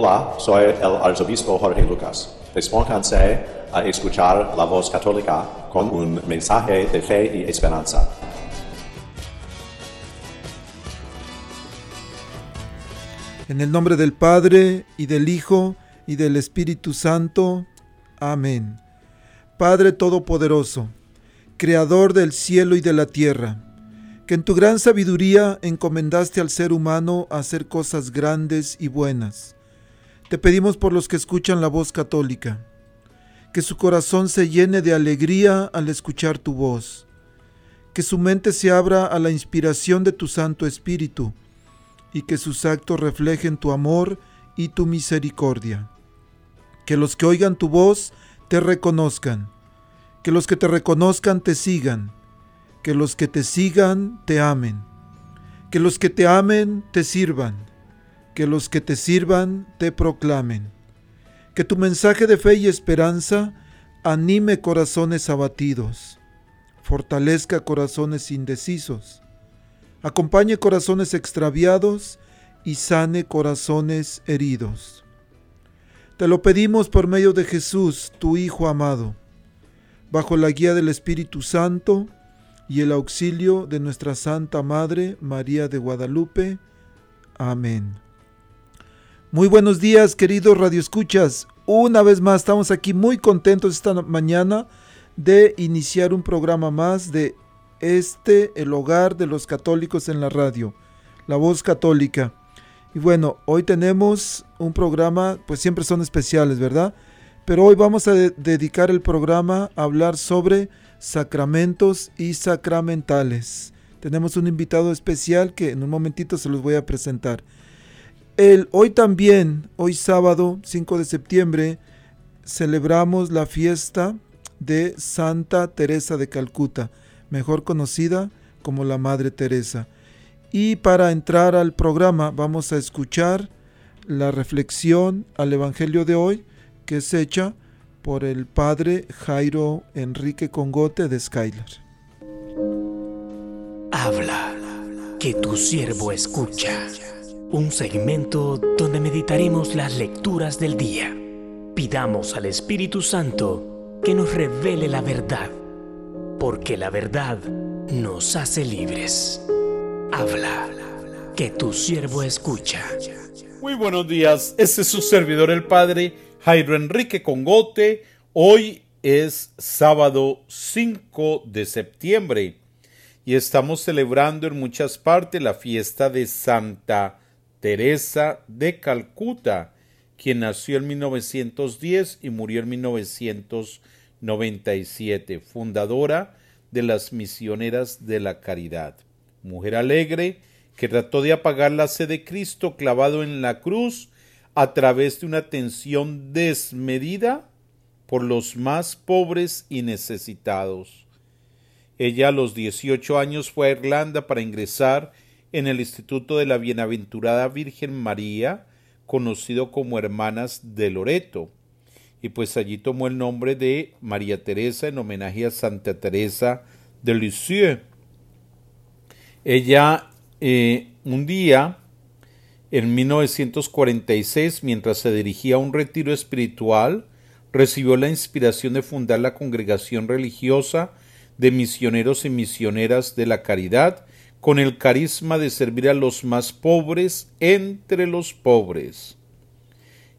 Hola, soy el arzobispo Jorge Lucas. Despónganse a escuchar la voz católica con un mensaje de fe y esperanza. En el nombre del Padre, y del Hijo, y del Espíritu Santo. Amén. Padre Todopoderoso, Creador del cielo y de la tierra, que en tu gran sabiduría encomendaste al ser humano hacer cosas grandes y buenas. Te pedimos por los que escuchan la voz católica, que su corazón se llene de alegría al escuchar tu voz, que su mente se abra a la inspiración de tu Santo Espíritu, y que sus actos reflejen tu amor y tu misericordia. Que los que oigan tu voz te reconozcan, que los que te reconozcan te sigan, que los que te sigan te amen, que los que te amen te sirvan, que los que te sirvan te proclamen. Que tu mensaje de fe y esperanza anime corazones abatidos, fortalezca corazones indecisos, acompañe corazones extraviados y sane corazones heridos. Te lo pedimos por medio de Jesús, tu Hijo amado, bajo la guía del Espíritu Santo y el auxilio de nuestra Santa Madre María de Guadalupe. Amén. Muy buenos días, queridos radioescuchas. Una vez más estamos aquí muy contentos esta mañana de iniciar un programa más de este, el hogar de los católicos en la radio, la voz católica. Y bueno, hoy tenemos un programa, pues siempre son especiales, ¿verdad? Pero hoy vamos a de dedicar el programa a hablar sobre sacramentos y sacramentales. Tenemos un invitado especial que en un momentito se los voy a presentar. Hoy también, hoy sábado 5 de septiembre, celebramos la fiesta de Santa Teresa de Calcuta mejor conocida como la Madre Teresa. Y para entrar al programa vamos a escuchar la reflexión al Evangelio de hoy que es hecha por el Padre Jairo Enrique Congote de Skylar. Habla, que tu siervo escucha. Un segmento donde meditaremos las lecturas del día. Pidamos al Espíritu Santo que nos revele la verdad porque la verdad nos hace libres. Habla, que tu siervo escucha. Muy buenos días, este es su servidor el Padre Jairo Enrique Congote. Hoy es sábado 5 de septiembre y estamos celebrando en muchas partes la fiesta de Santa Teresa de Calcuta, quien nació en 1910 y murió en 1990 97, fundadora de las Misioneras de la Caridad. Mujer alegre que trató de apagar la sed de Cristo clavado en la cruz a través de una atención desmedida por los más pobres y necesitados. Ella a los 18 años fue a Irlanda para ingresar en el Instituto de la Bienaventurada Virgen María, conocido como Hermanas de Loreto, y pues allí tomó el nombre de María Teresa en homenaje a Santa Teresa de Lisieux. Ella eh, un día, en 1946, mientras se dirigía a un retiro espiritual, recibió la inspiración de fundar la congregación religiosa de misioneros y misioneras de la caridad, con el carisma de servir a los más pobres entre los pobres.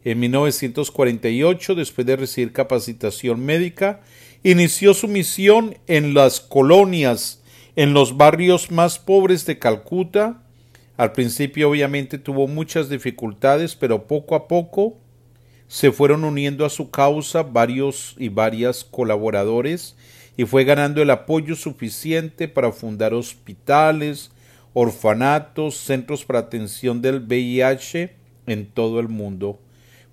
En 1948, después de recibir capacitación médica, inició su misión en las colonias, en los barrios más pobres de Calcuta. Al principio obviamente tuvo muchas dificultades, pero poco a poco se fueron uniendo a su causa varios y varias colaboradores y fue ganando el apoyo suficiente para fundar hospitales, orfanatos, centros para atención del VIH en todo el mundo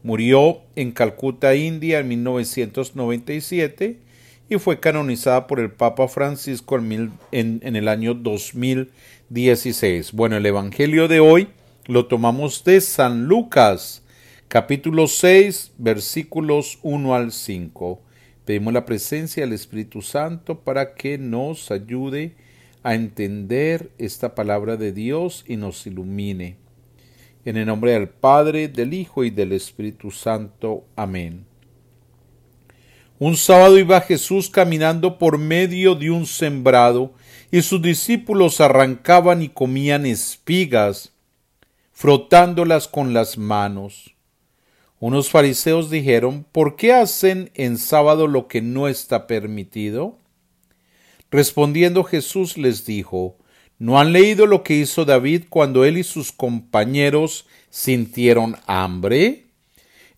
Murió en Calcuta, India, en 1997 y fue canonizada por el Papa Francisco en, en, el año 2016. Bueno, el Evangelio de hoy lo tomamos de San Lucas, capítulo 6, versículos 1 al 5. Pedimos la presencia del Espíritu Santo para que nos ayude a entender esta palabra de Dios y nos ilumine. En el nombre del Padre, del Hijo y del Espíritu Santo. Amén. Un sábado iba Jesús caminando por medio de un sembrado, y sus discípulos arrancaban y comían espigas, frotándolas con las manos. Unos fariseos dijeron, ¿por qué hacen en sábado lo que no está permitido? Respondiendo Jesús les dijo, ¿no han leído lo que hizo David cuando él y sus compañeros sintieron hambre?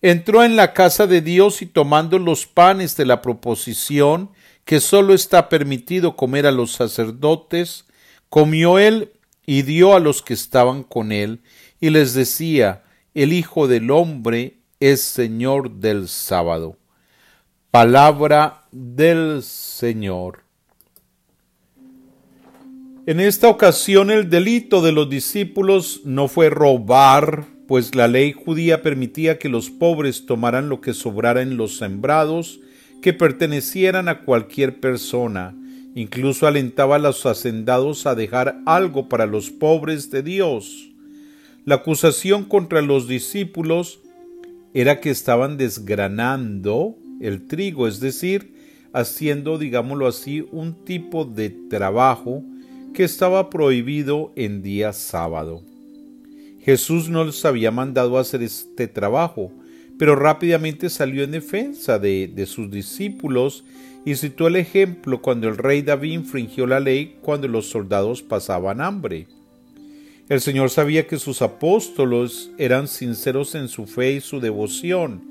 entró en la casa de Dios y tomando los panes de la proposición, que sólo está permitido comer a los sacerdotes, comió él y dio a los que estaban con él, y les decía, el Hijo del Hombre es Señor del sábado. Palabra del Señor. En esta ocasión el delito de los discípulos no fue robar, pues la ley judía permitía que los pobres tomaran lo que sobrara en los sembrados que pertenecieran a cualquier persona, incluso alentaba a los hacendados a dejar algo para los pobres de Dios. La acusación contra los discípulos era que estaban desgranando el trigo, es decir, haciendo, digámoslo así, un tipo de trabajo que estaba prohibido en día sábado. Jesús no les había mandado hacer este trabajo, pero rápidamente salió en defensa de, de sus discípulos y citó el ejemplo cuando el rey David infringió la ley cuando los soldados pasaban hambre. El Señor sabía que sus apóstolos eran sinceros en su fe y su devoción,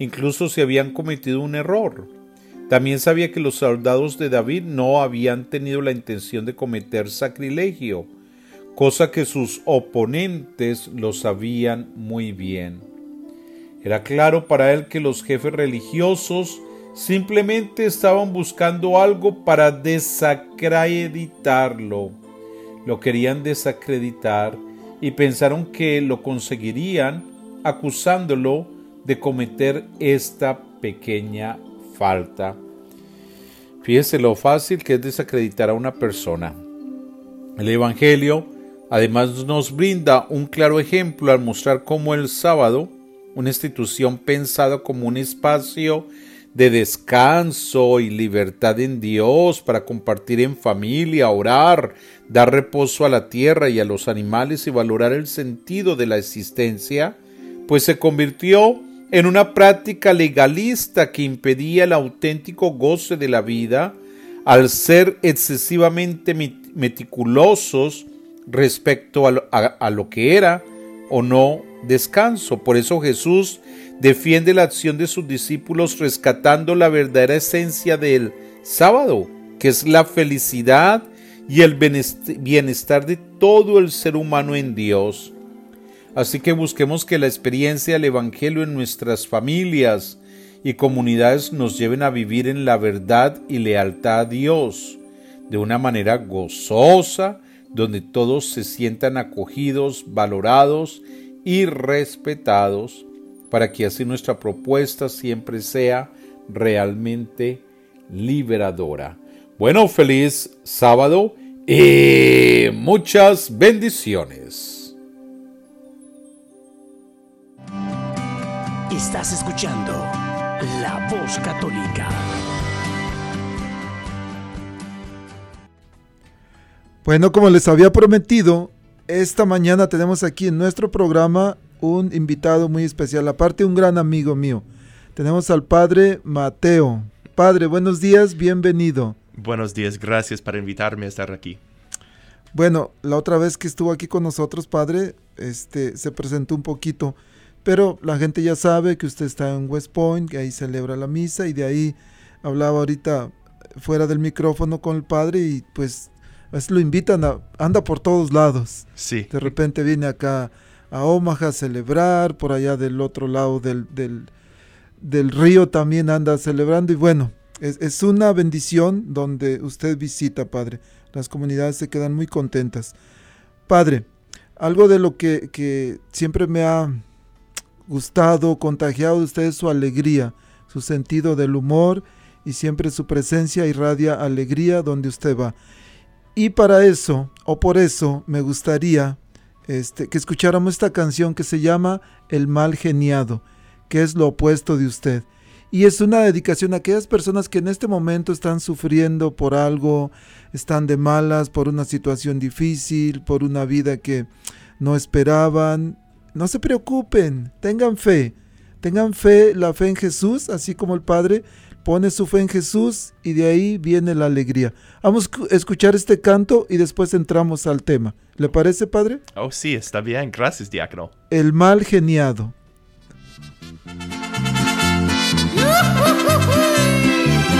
incluso si habían cometido un error. También sabía que los soldados de David no habían tenido la intención de cometer sacrilegio, cosa que sus oponentes lo sabían muy bien. Era claro para él que los jefes religiosos simplemente estaban buscando algo para desacreditarlo. Lo querían desacreditar y pensaron que lo conseguirían acusándolo de cometer esta pequeña falta. Fíjese lo fácil que es desacreditar a una persona. El Evangelio Además nos brinda un claro ejemplo al mostrar cómo el sábado, una institución pensada como un espacio de descanso y libertad en Dios para compartir en familia, orar, dar reposo a la tierra y a los animales y valorar el sentido de la existencia, pues se convirtió en una práctica legalista que impedía el auténtico goce de la vida al ser excesivamente meticulosos respecto a lo, que era o no descanso. Por eso Jesús defiende la acción de sus discípulos rescatando la verdadera esencia del sábado, que es la felicidad y el bienestar de todo el ser humano en Dios. Así que busquemos que la experiencia del Evangelio en nuestras familias y comunidades nos lleven a vivir en la verdad y lealtad a Dios, de una manera gozosa, donde todos se sientan acogidos, valorados y respetados, para que así nuestra propuesta siempre sea realmente liberadora. Bueno, feliz sábado y muchas bendiciones. Estás escuchando La Voz Católica. Bueno, como les había prometido, esta mañana tenemos aquí en nuestro programa un invitado muy especial, aparte un gran amigo mío. Tenemos al padre Mateo. Padre, buenos días, bienvenido. Buenos días, gracias por invitarme a estar aquí. Bueno, la otra vez que estuvo aquí con nosotros, padre, este se presentó un poquito, pero la gente ya sabe que usted está en West Point, que ahí celebra la misa y de ahí hablaba ahorita fuera del micrófono con el padre y pues lo invitan a, anda por todos lados. Sí. De repente viene acá a Omaha a celebrar, por allá del otro lado del, del, río también anda celebrando y bueno, es, es, una bendición donde usted visita, Padre. Las comunidades se quedan muy contentas. Padre, algo de lo que, que siempre me ha gustado, contagiado de usted es su alegría, su sentido del humor y siempre su presencia irradia alegría donde usted va. Y para eso, o por eso, me gustaría este, que escucháramos esta canción que se llama El mal geniado, que es lo opuesto de usted. Y es una dedicación a aquellas personas que en este momento están sufriendo por algo, están de malas, por una situación difícil, por una vida que no esperaban. No se preocupen, tengan fe, tengan fe, la fe en Jesús, así como el Padre pone su fe en Jesús y de ahí viene la alegría. Vamos a escuchar este canto y después entramos al tema. ¿Le parece, Padre? Oh, sí, está bien. Gracias, diácono. El mal geniado.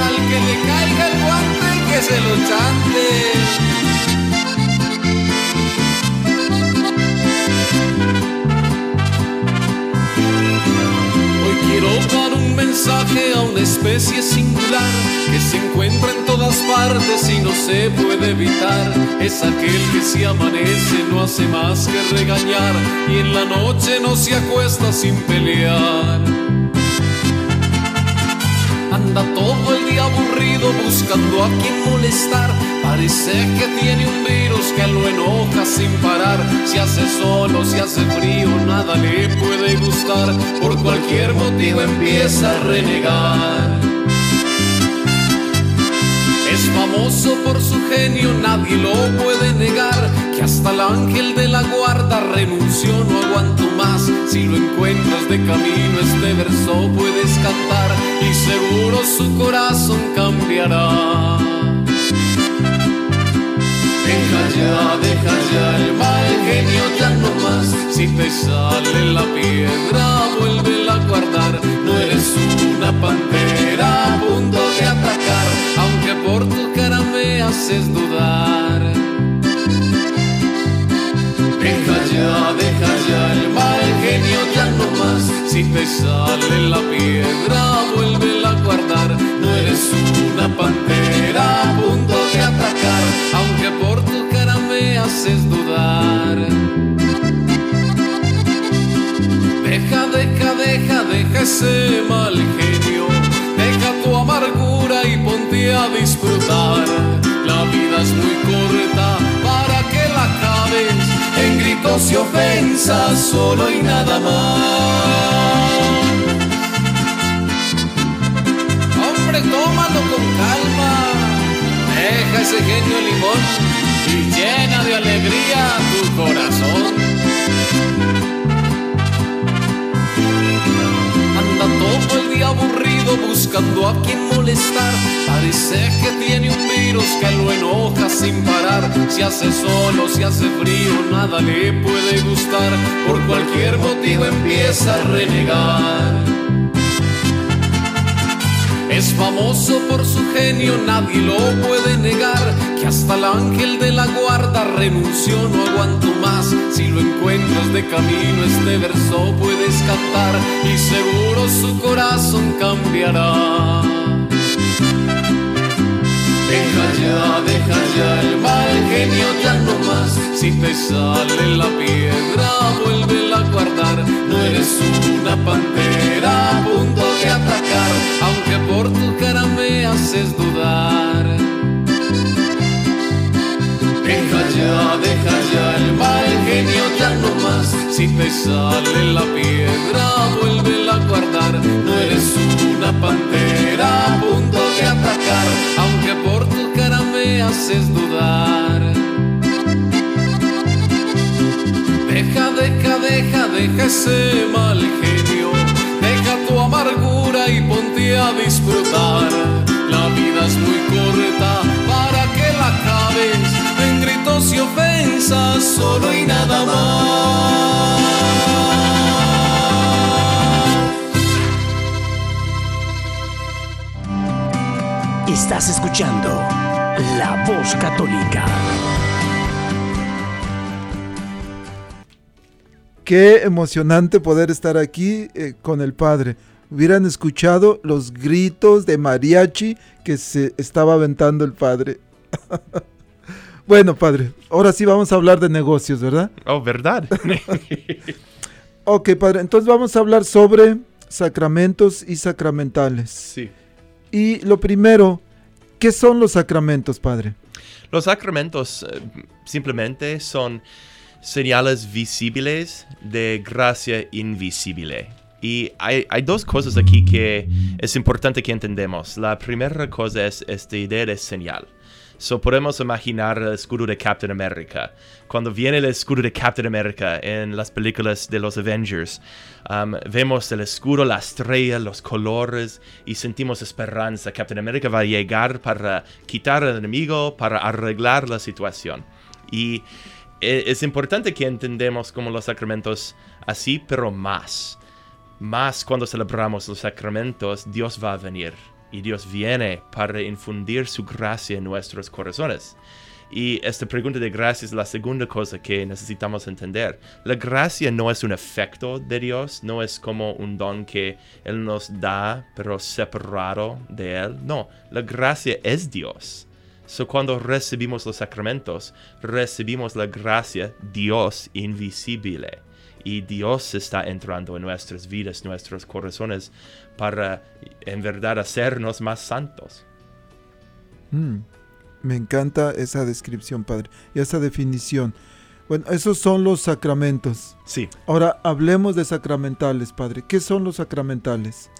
Al que le caiga el guante y que se lo chante. Mensaje a una especie singular que se encuentra en todas partes y no se puede evitar. Es aquel que si amanece no hace más que regañar y en la noche no se acuesta sin pelear. Anda todo el día aburrido buscando a quien molestar. Parece que tiene un virus que lo enoja sin parar. Si hace solo, si hace frío, nada le puede gustar. Por cualquier motivo empieza a renegar. Es famoso por su genio, nadie lo puede negar. Que hasta el ángel de la guarda renunció, no aguanto más. Si lo encuentras de camino, este verso puedes cantar y seguro su corazón cambiará. Deja ya, deja ya el mal genio, ya no más. Si te sale la piedra, vuélvela a guardar. No eres una pantera a punto de atacar, aunque por tu cara me haces dudar. Deja ya, deja ya el mal genio, ya no más. Si te sale la piedra, vuélvela a guardar. No eres una pantera a punto haces dudar. Deja, deja, deja, deja ese mal genio. Deja tu amargura y ponte a disfrutar. La vida es muy corta para que la acabes en gritos y ofensas, solo y nada más. Hombre, tómalo con calma. Deja ese genio limón y llena de alegría tu corazón. Anda todo el día aburrido buscando a quien molestar. Parece que tiene un virus que lo enoja sin parar. Si hace solo, si hace frío, nada le puede gustar. Por cualquier motivo empieza a renegar. Es famoso por su genio, nadie lo puede negar. Que hasta el ángel de la guarda renunció, no aguanto más. Si lo encuentras de camino, este verso puedes cantar y seguro su corazón cambiará. Deja ya, deja ya el mal genio, ya no más. Si te sale la piedra, vuélvela a guardar. No eres una pantera a punto de atacar, aunque por tu cara me haces dudar. Deja ya, deja ya el mal genio, ya no más. Si te sale la piedra, vuélvela a guardar. No eres una pantera a punto de atacar, aunque por tu cara me haces dudar. Deja, deja, deja, deja ese mal genio. Deja tu amargura y ponte a disfrutar. La vida es muy corta para que la acabes y ofensas, solo y nada más. Estás escuchando La Voz Católica. qué emocionante poder estar aquí eh, con el Padre. Hubieran escuchado los gritos de mariachi que se estaba aventando el Padre. bueno, Padre, ahora sí vamos a hablar de negocios, ¿verdad? Oh, ¿verdad? Ok, Padre, entonces vamos a hablar sobre sacramentos y sacramentales. sí. Y lo primero, ¿qué son los sacramentos, Padre? Los sacramentos eh, simplemente son señales visibles de gracia invisible. Y hay, hay dos cosas aquí que es importante que entendemos. La primera cosa es esta idea de señal. So podemos imaginar el escudo de Captain America. Cuando viene el escudo de Captain America en las películas de los Avengers, um, vemos el escudo, la estrella, los colores y sentimos esperanza. Captain America va a llegar para quitar al enemigo, para arreglar la situación. Y e- es importante que entendemos como los sacramentos así, pero más. Más cuando celebramos los sacramentos, Dios va a venir. Y Dios viene para infundir su gracia en nuestros corazones. Y esta pregunta de gracia es la segunda cosa que necesitamos entender. La gracia no es un efecto de Dios, no es como un don que Él nos da, pero separado de Él. No, la gracia es Dios. So, cuando recibimos los sacramentos, recibimos la gracia Dios invisible. Y Dios está entrando en nuestras vidas, nuestros corazones, para en verdad hacernos más santos. Mm, me encanta esa descripción, Padre, y esa definición. Bueno, esos son los sacramentos. Sí. Ahora hablemos de sacramentales, Padre. ¿Qué son los sacramentales?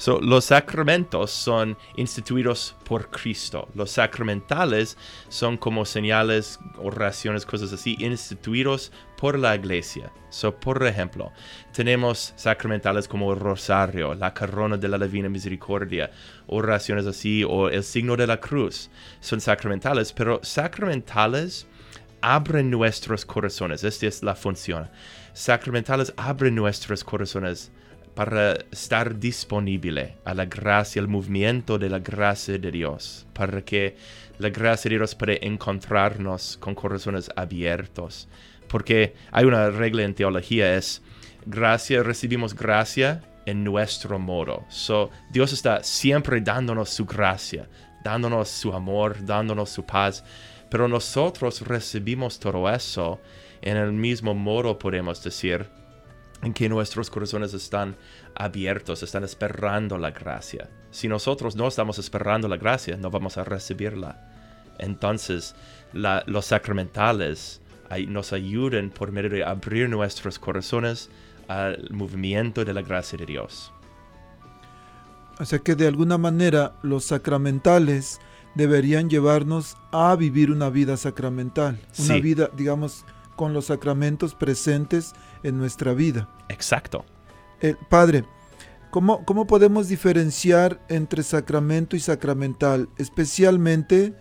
So, los sacramentos son instituidos por Cristo. Los sacramentales son como señales, oraciones, cosas así, instituidos por la iglesia. So, por ejemplo, tenemos sacramentales como el rosario, la corona de la divina misericordia, oraciones así, o el signo de la cruz. Son sacramentales, pero sacramentales abren nuestros corazones. Esta es la función. Sacramentales abren nuestros corazones para estar disponible a la gracia, al movimiento de la gracia de Dios, para que la gracia de Dios pueda encontrarnos con corazones abiertos. Porque hay una regla en teología, es gracia, recibimos gracia en nuestro modo. So, Dios está siempre dándonos su gracia, dándonos su amor, dándonos su paz, pero nosotros recibimos todo eso en el mismo modo, podemos decir, en que nuestros corazones están abiertos, están esperando la gracia. Si nosotros no estamos esperando la gracia, no vamos a recibirla. Entonces, la- los sacramentales ay- nos ayudan por medio de abrir nuestros corazones al movimiento de la gracia de Dios. O sea que de alguna manera los sacramentales deberían llevarnos a vivir una vida sacramental, una vida, digamos, con los sacramentos presentes en nuestra vida. Exacto. Eh, padre, ¿cómo, ¿cómo podemos diferenciar entre sacramento y sacramental? Especialmente,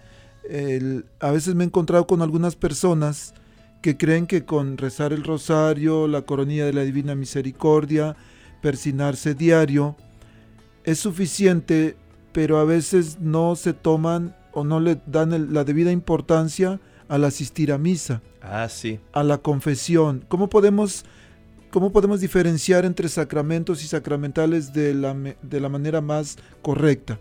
el- a veces me he encontrado con algunas personas que creen que con rezar el rosario, la coronilla de la Divina Misericordia, persinarse diario, es suficiente, pero a veces no se toman o no le dan el- la debida importancia al asistir a misa Ah, sí. a la confesión. ¿Cómo podemos, cómo podemos diferenciar entre sacramentos y sacramentales de la, de la manera más correcta?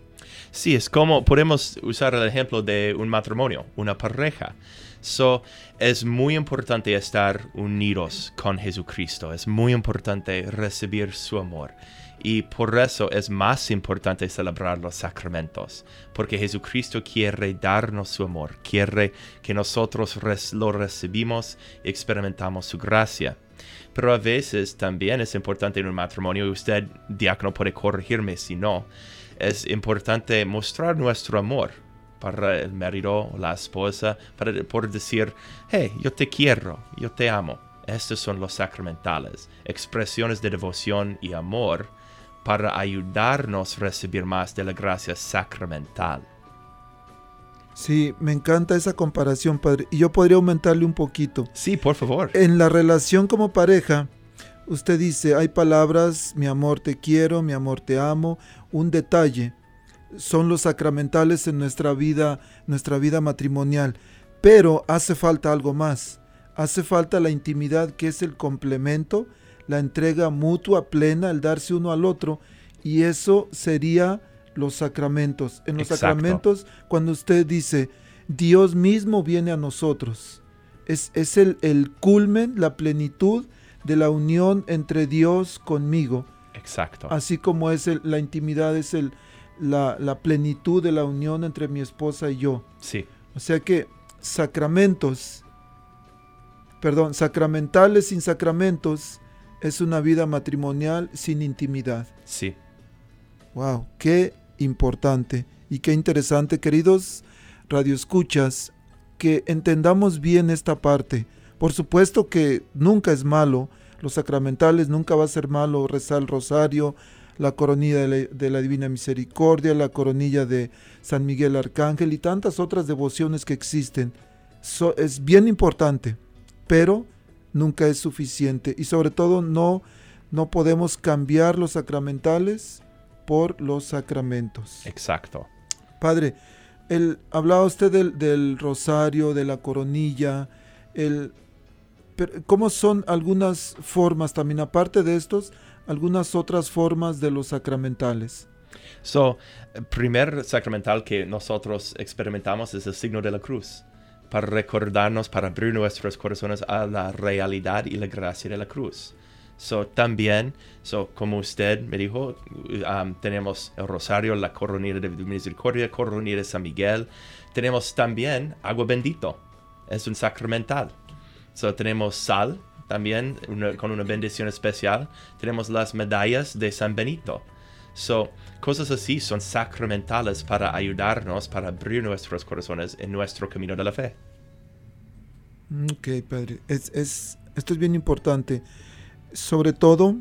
Sí, es como podemos usar el ejemplo de un matrimonio, una pareja. So, es muy importante estar unidos con Jesucristo. Es muy importante recibir su amor. Y por eso es más importante celebrar los sacramentos. Porque Jesucristo quiere darnos su amor. Quiere que nosotros lo recibimos y experimentamos su gracia. Pero a veces también es importante en un matrimonio, y usted, diácono, puede corregirme si no, es importante mostrar nuestro amor para el marido o la esposa, para por decir, hey, yo te quiero, yo te amo. Estos son los sacramentales, expresiones de devoción y amor para ayudarnos a recibir más de la gracia sacramental. Sí, me encanta esa comparación, padre. Y yo podría aumentarle un poquito. Sí, por favor. En la relación como pareja, usted dice, hay palabras, mi amor te quiero, mi amor te amo, un detalle. Son los sacramentales en nuestra vida, nuestra vida matrimonial. Pero hace falta algo más. Hace falta la intimidad que es el complemento la entrega mutua, plena, el darse uno al otro, y eso sería los sacramentos. En los Exacto. sacramentos, cuando usted dice, Dios mismo viene a nosotros, es, es el, el culmen, la plenitud de la unión entre Dios conmigo, Exacto. así como es el- la intimidad, es el, la, la plenitud de la unión entre mi esposa y yo. Sí, O sea que sacramentos, perdón, sacramentales sin sacramentos es una vida matrimonial sin intimidad. sí. Wow, qué importante y qué interesante, queridos radioescuchas, que entendamos bien esta parte. Por supuesto que nunca es malo, los sacramentales nunca va a ser malo rezar el rosario, la coronilla de la, de la Divina Misericordia, la coronilla de San Miguel Arcángel y tantas otras devociones que existen. So- es bien importante, pero nunca es suficiente y sobre todo no, no podemos cambiar los sacramentales por los sacramentos. Exacto. Padre, el, hablaba usted del, del rosario, de la coronilla, el, pero, ¿cómo son algunas formas también, aparte de estos, algunas otras formas de los sacramentales? So, el primer sacramental que nosotros experimentamos es el signo de la cruz, para recordarnos, para abrir nuestros corazones a la realidad y la gracia de la cruz. So, también, so, como usted me dijo, um, tenemos el rosario, la coronilla de misericordia, coronilla de San Miguel. Tenemos también agua bendito, es un sacramental. So, tenemos sal, también una- con una bendición especial. Tenemos las medallas de San Benito. So, cosas así son sacramentales para ayudarnos, para abrir nuestros corazones en nuestro camino de la fe. Mm, Ok, Padre, es, es- esto es bien importante. Sobre todo,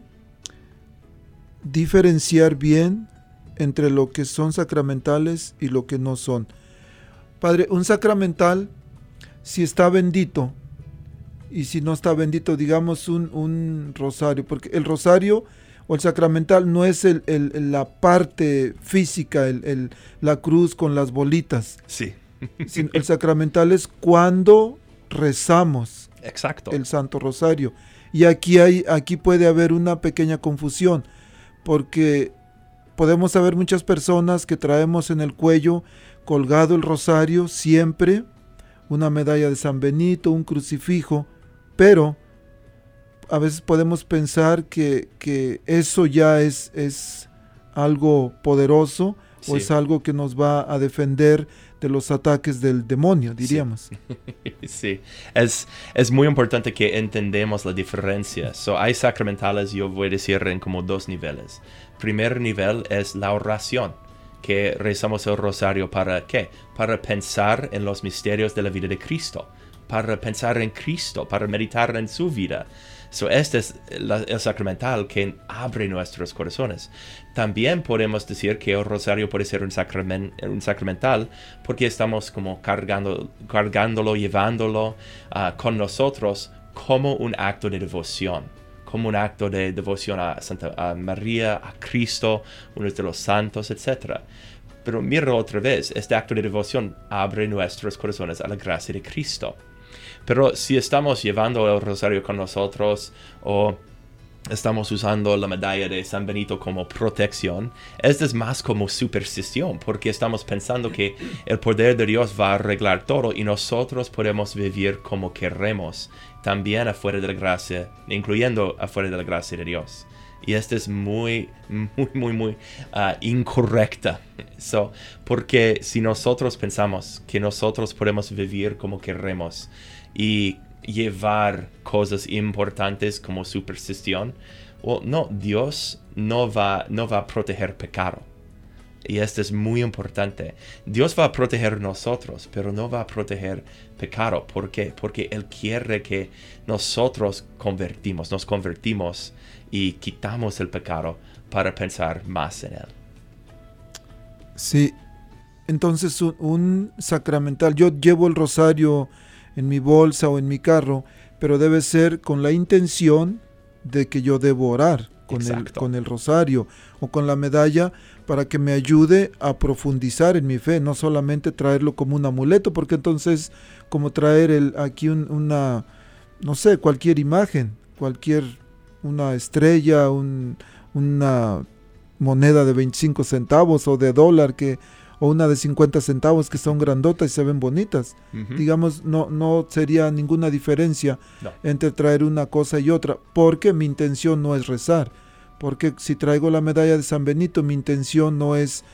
diferenciar bien entre lo que son sacramentales y lo que no son. Padre, un sacramental, si está bendito y si no está bendito, digamos un, un rosario, porque el rosario o el sacramental no es el- el- la parte física, el- el- la cruz con las bolitas. Sí. El sacramental es cuando rezamos Exacto. el Santo Rosario. Y aquí hay, aquí puede haber una pequeña confusión, porque podemos saber muchas personas que traemos en el cuello colgado el rosario siempre, una medalla de San Benito, un crucifijo, pero a veces podemos pensar que, que eso ya es, es algo poderoso o Sí. es algo que nos va a defender de los ataques del demonio, diríamos. Sí, es, es muy importante que entendemos la diferencia. So, hay sacramentales, yo voy a decir, en como dos niveles. Primer nivel es la oración, que rezamos el rosario para qué? Para pensar en los misterios de la vida de Cristo, para pensar en Cristo, para meditar en su vida. So, este es la- el sacramental que abre nuestros corazones. También podemos decir que el rosario puede ser un, sacramen- un sacramental porque estamos como cargando, cargándolo, llevándolo ah, con nosotros como un acto de devoción, como un acto de devoción a Santa a María, a Cristo, uno de los santos, etc. Pero mira otra vez, este acto de devoción abre nuestros corazones a la gracia de Cristo. Pero si estamos llevando el rosario con nosotros o estamos usando la medalla de San Benito como protección, esto es más como superstición, porque estamos pensando que el poder de Dios va a arreglar todo y nosotros podemos vivir como queremos, también afuera de la gracia, incluyendo afuera de la gracia de Dios. Y esto es muy, muy, muy, muy ah, incorrecta. So, porque si nosotros pensamos que nosotros podemos vivir como queremos y llevar cosas importantes como superstición, well, no, Dios no va, no va a proteger pecado. Y esto es muy importante. Dios va a proteger nosotros, pero no va a proteger pecado. ¿Por qué? Porque Él quiere que nosotros convertimos, nos convertimos y quitamos el pecado para pensar más en Él. Sí, entonces un, un sacramental, yo llevo el rosario en mi bolsa o en mi carro, pero debe ser con la intención de que yo debo orar con el, con el rosario o con la medalla para que me ayude a profundizar en mi fe, no solamente traerlo como un amuleto, porque entonces como traer el, aquí un- una, no sé, cualquier imagen, cualquier una estrella, un- una moneda de 25 centavos o de dólar que o una de 50 centavos que son grandotas y se ven bonitas. Digamos, no, no sería ninguna diferencia No. entre traer una cosa y otra, porque mi intención no es rezar. Porque si traigo la medalla de San Benito, mi intención no es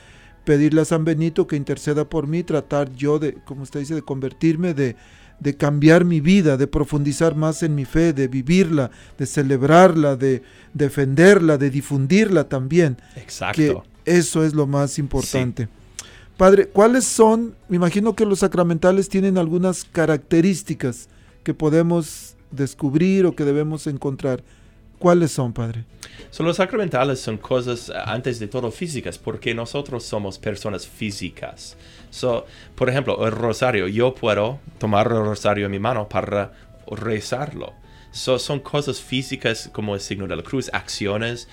pedirle a San Benito que interceda por mí, tratar yo de, como usted dice, de convertirme, de, de cambiar mi vida, de profundizar más en mi fe, de vivirla, de celebrarla, de defenderla, de difundirla también que Exacto. eso es lo más importante. Padre, ¿cuáles son? Me imagino que los sacramentales tienen algunas características que podemos descubrir o que debemos encontrar. ¿Cuáles son, Padre? So, los sacramentales son cosas, eh, antes de todo, físicas, porque nosotros somos personas físicas. So, por ejemplo, el rosario, yo puedo tomar el rosario en mi mano para rezarlo. So, son cosas físicas como el signo de la cruz, acciones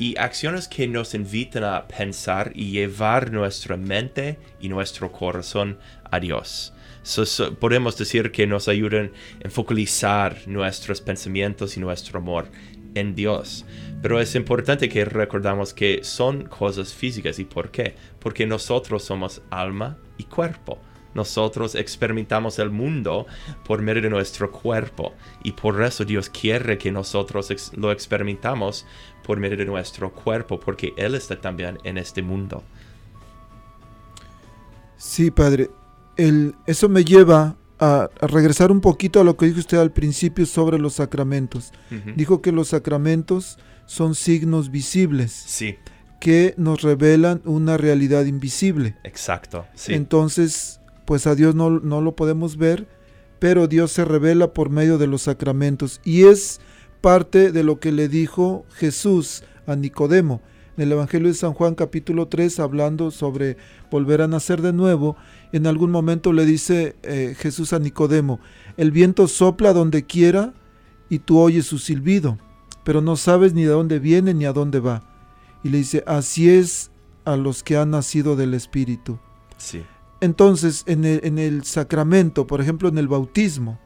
y acciones que nos invitan a pensar y llevar nuestra mente y nuestro corazón a Dios. So, so, podemos decir que nos ayudan a focalizar nuestros pensamientos y nuestro amor en Dios. Pero es importante que recordamos que son cosas físicas. ¿Y por qué? Porque nosotros somos alma y cuerpo. Nosotros experimentamos el mundo por medio de nuestro cuerpo. Y por eso Dios quiere que nosotros lo experimentamos por medio de nuestro cuerpo, porque Él está también en este mundo. Sí, Padre. El, eso me lleva a, a regresar un poquito a lo que dijo usted al principio sobre los sacramentos. Dijo que los sacramentos son signos visibles Sí, que nos revelan una realidad invisible. exacto. Sí. Entonces, pues a Dios no, no lo podemos ver, pero Dios se revela por medio de los sacramentos. Y es parte de lo que le dijo Jesús a Nicodemo. En el Evangelio de San Juan capítulo 3, hablando sobre volver a nacer de nuevo, en algún momento le dice eh, Jesús a Nicodemo, el viento sopla donde quiera y tú oyes su silbido, pero no sabes ni de dónde viene ni a dónde va. Y le dice, así es a los que han nacido del Espíritu. sí. Entonces, en el, en el sacramento, por ejemplo, en el bautismo,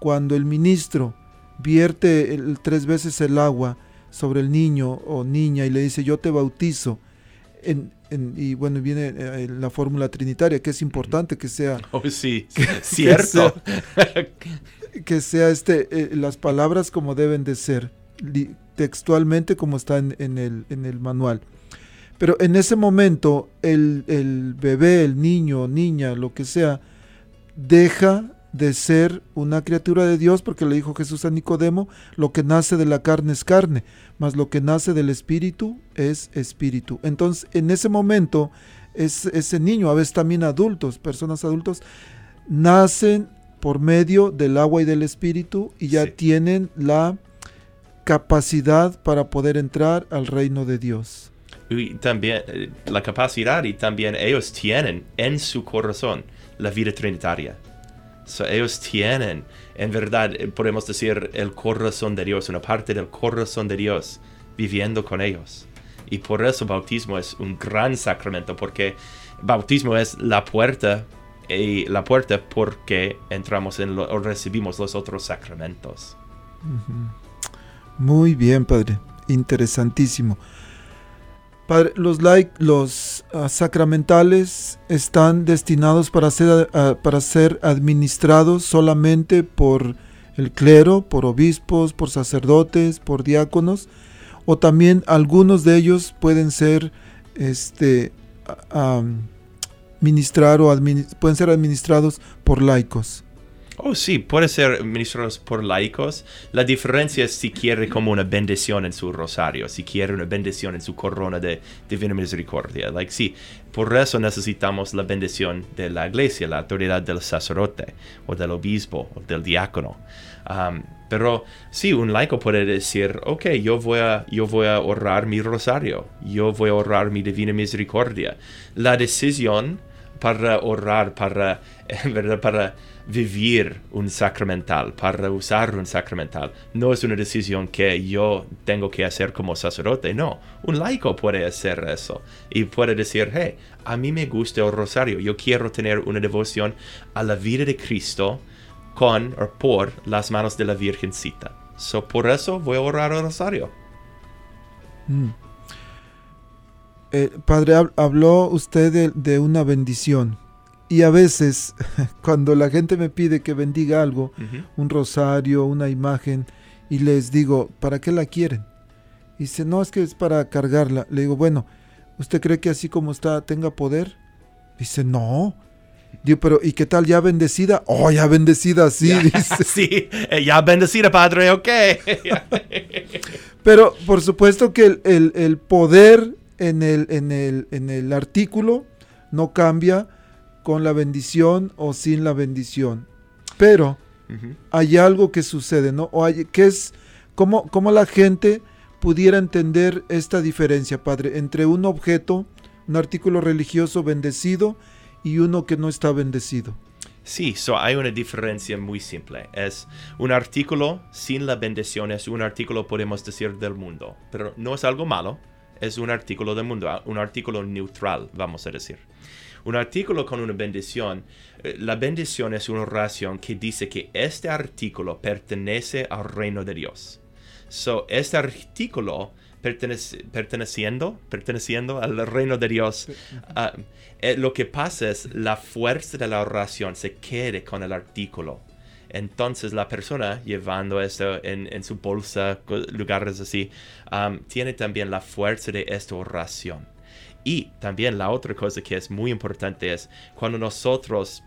cuando el ministro vierte el- tres veces el agua sobre el niño o niña y le dice, yo te bautizo, en- en- y bueno, viene eh, la fórmula trinitaria, que es importante que sea, Oh, sí. Cierto. que sea este, eh, las palabras como deben de ser, li- textualmente como está en, en el, en el manual. Pero en ese momento el, el bebé, el niño, niña, lo que sea, deja de ser una criatura de Dios porque le dijo Jesús a Nicodemo, lo que nace de la carne es carne, mas lo que nace del espíritu es espíritu. Entonces, en ese momento, es, ese niño, a veces también adultos, personas adultos, nacen por medio del agua y del espíritu y ya Sí. tienen la capacidad para poder entrar al reino de Dios. Y también eh, la capacidad y también ellos tienen en su corazón la vida trinitaria. So, ellos tienen, en verdad, eh, podemos decir, el corazón de Dios, una parte del corazón de Dios viviendo con ellos. Y por eso bautismo es un gran sacramento, porque bautismo es la puerta, y la puerta porque entramos en lo, o recibimos los otros sacramentos. Muy bien, padre. Interesantísimo. Los, lai- los ah, sacramentales están destinados para ser, ah, para ser administrados solamente por el clero, por obispos, por sacerdotes, por diáconos, o también algunos de ellos pueden ser este ministrar o pueden ser administrados por laicos. Oh, sí, puede ser ministros por laicos. La diferencia es si quiere como una bendición en su rosario, si quiere una bendición en su corona de divina misericordia. Like, sí, por eso necesitamos la bendición de la iglesia, la autoridad del sacerdote, o del obispo, o del diácono. Um, pero sí, un laico puede decir, ok, yo voy, a, yo voy a orar mi rosario, yo voy a orar mi divina misericordia. La decisión para orar, para, verdad, para vivir un sacramental, para usar un sacramental, no es una decisión que yo tengo que hacer como sacerdote, no. Un laico puede hacer eso y puede decir, hey, a mí me gusta el rosario, yo quiero tener una devoción a la vida de Cristo con o por las manos de la Virgencita. So, por eso voy a orar el rosario. Eh, padre, hab- habló usted de, de una bendición. Y a veces, cuando la gente me pide que bendiga algo, un rosario, una imagen, y les digo, ¿para qué la quieren? Y dice, no, es que es para cargarla. Le digo, bueno, ¿usted cree que así como está tenga poder? Dice, no. Digo, pero ¿y qué tal ya bendecida? Oh, ya bendecida, sí, dice. sí, eh, ya bendecida, Padre, ok. Pero por supuesto que el, el- el poder en el, en, el, en el artículo no cambia con la bendición o sin la bendición. Pero hay algo que sucede, ¿no? O hay, que es cómo, cómo la gente pudiera entender esta diferencia, Padre, entre un objeto, un artículo religioso bendecido y uno que no está bendecido. Sí, so hay una diferencia muy simple. Es un artículo sin la bendición, es un artículo, podemos decir, del mundo. Pero no es algo malo, es un artículo del mundo, un artículo neutral, vamos a decir. Un artículo con una bendición, eh, la bendición es una oración que dice que este artículo pertenece al reino de Dios. So, este artículo pertenece- perteneciendo, perteneciendo al reino de Dios, ah, eh, lo que pasa es la fuerza de la oración se quede con el artículo. Entonces la persona llevando esto en, su bolsa, lugares así, am, tiene también la fuerza de esta oración. Y también la otra cosa que es muy importante es cuando nosotros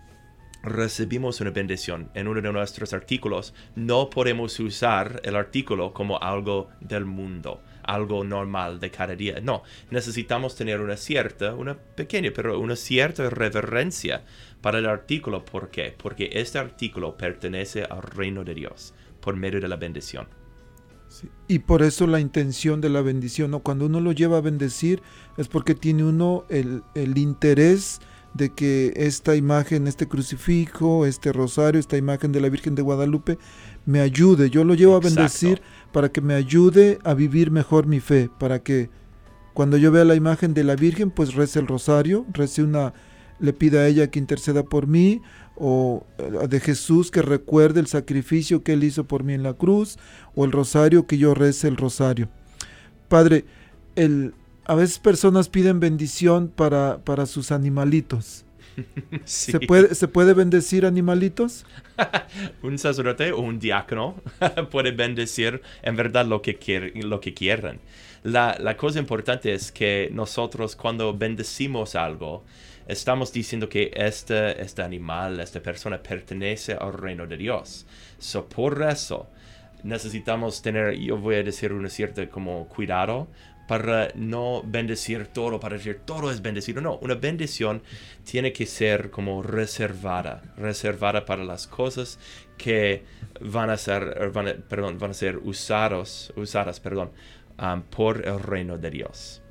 recibimos una bendición en uno de nuestros artículos, no podemos usar el artículo como algo del mundo, algo normal de cada día. No, necesitamos tener una cierta, una pequeña, pero una cierta reverencia para el artículo. ¿Por qué? Porque este artículo pertenece al reino de Dios por medio de la bendición. Y por eso la intención de la bendición, ¿no? Cuando uno lo lleva a bendecir es porque tiene uno el, el interés de que esta imagen, este crucifijo, este rosario, esta imagen de la Virgen de Guadalupe me ayude. Yo lo llevo Exacto. a bendecir para que me ayude a vivir mejor mi fe, para que cuando yo vea la imagen de la Virgen, pues rece el rosario, rece una, le pida a ella que interceda por mí, o eh, de Jesús que recuerde el sacrificio que él hizo por mí en la cruz, o el rosario que yo rece el rosario. Padre, el, a veces personas piden bendición para, para sus animalitos. Sí. ¿Se, puede, ¿Se puede bendecir animalitos? un sacerdote o un diácono puede bendecir en verdad lo que, quier- lo que quieran. La, la cosa importante es que nosotros cuando bendecimos algo, estamos diciendo que este, este animal, esta persona pertenece al reino de Dios. So, por eso necesitamos tener, yo voy a decir, un cierto como cuidado para no bendecir todo, para decir todo es bendecido. No, una bendición tiene que ser como reservada, reservada para las cosas que van a ser, er, van a- perdón, van a ser usados, usadas, perdón, um, por el reino de Dios.